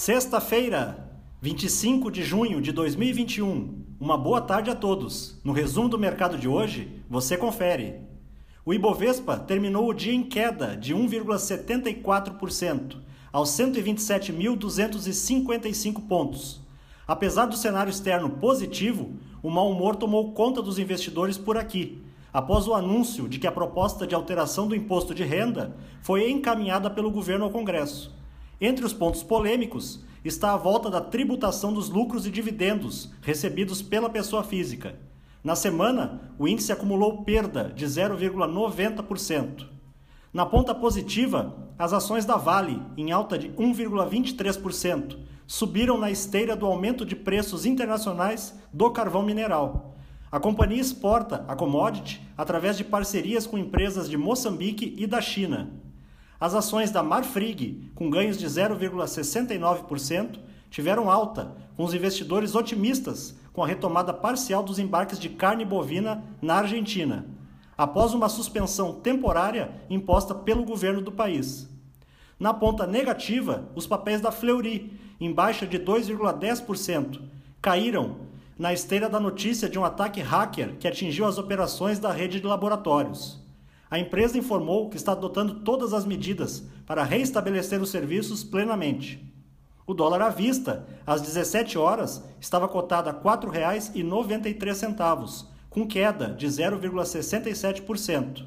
Sexta-feira, 25 de junho de 2021. Uma boa tarde a todos. No resumo do mercado de hoje, você confere. O Ibovespa terminou o dia em queda de 1,74% aos 127.255 pontos. Apesar do cenário externo positivo, o mau humor tomou conta dos investidores por aqui, após o anúncio de que a proposta de alteração do imposto de renda foi encaminhada pelo governo ao Congresso. Entre os pontos polêmicos está a volta da tributação dos lucros e dividendos recebidos pela pessoa física. Na semana, o índice acumulou perda de 0,90%. Na ponta positiva, as ações da Vale, em alta de 1,23%, subiram na esteira do aumento de preços internacionais do carvão mineral. A companhia exporta a commodity através de parcerias com empresas de Moçambique e da China. As ações da Marfrig, com ganhos de 0,69%, tiveram alta, com os investidores otimistas com a retomada parcial dos embarques de carne bovina na Argentina, após uma suspensão temporária imposta pelo governo do país. Na ponta negativa, os papéis da Fleury, em baixa de 2,10%, caíram na esteira da notícia de um ataque hacker que atingiu as operações da rede de laboratórios. A empresa informou que está adotando todas as medidas para reestabelecer os serviços plenamente. O dólar à vista, às 17 horas, estava cotado a R$ 4,93, com queda de 0,67%.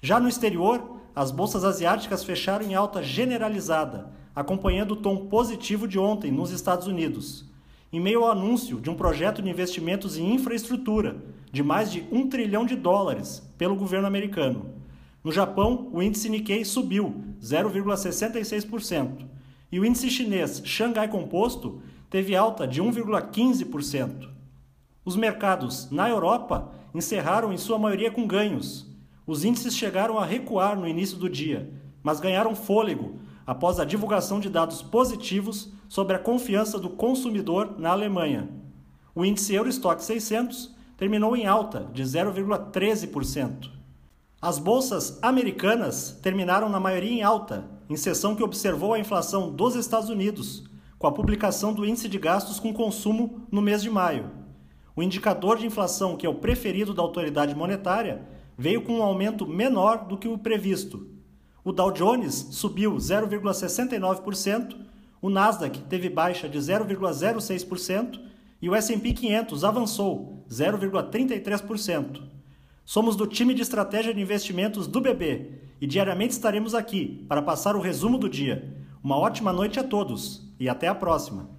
Já no exterior, as bolsas asiáticas fecharam em alta generalizada, acompanhando o tom positivo de ontem nos Estados Unidos em meio ao anúncio de um projeto de investimentos em infraestrutura de mais de um trilhão de dólares pelo governo americano. No Japão, o índice Nikkei subiu 0,66% e o índice chinês Xangai Composto teve alta de 1,15%. Os mercados na Europa encerraram em sua maioria com ganhos. Os índices chegaram a recuar no início do dia, mas ganharam fôlego após a divulgação de dados positivos sobre a confiança do consumidor na Alemanha. O índice Eurostock 600 terminou em alta de 0,13%. As bolsas americanas terminaram na maioria em alta, em sessão que observou a inflação dos Estados Unidos, com a publicação do índice de gastos com consumo no mês de maio. O indicador de inflação, que é o preferido da autoridade monetária, veio com um aumento menor do que o previsto, o Dow Jones subiu 0,69%, o Nasdaq teve baixa de 0,06% e o S&P 500 avançou 0,33%. Somos do time de estratégia de investimentos do BB e diariamente estaremos aqui para passar o resumo do dia. Uma ótima noite a todos e até a próxima.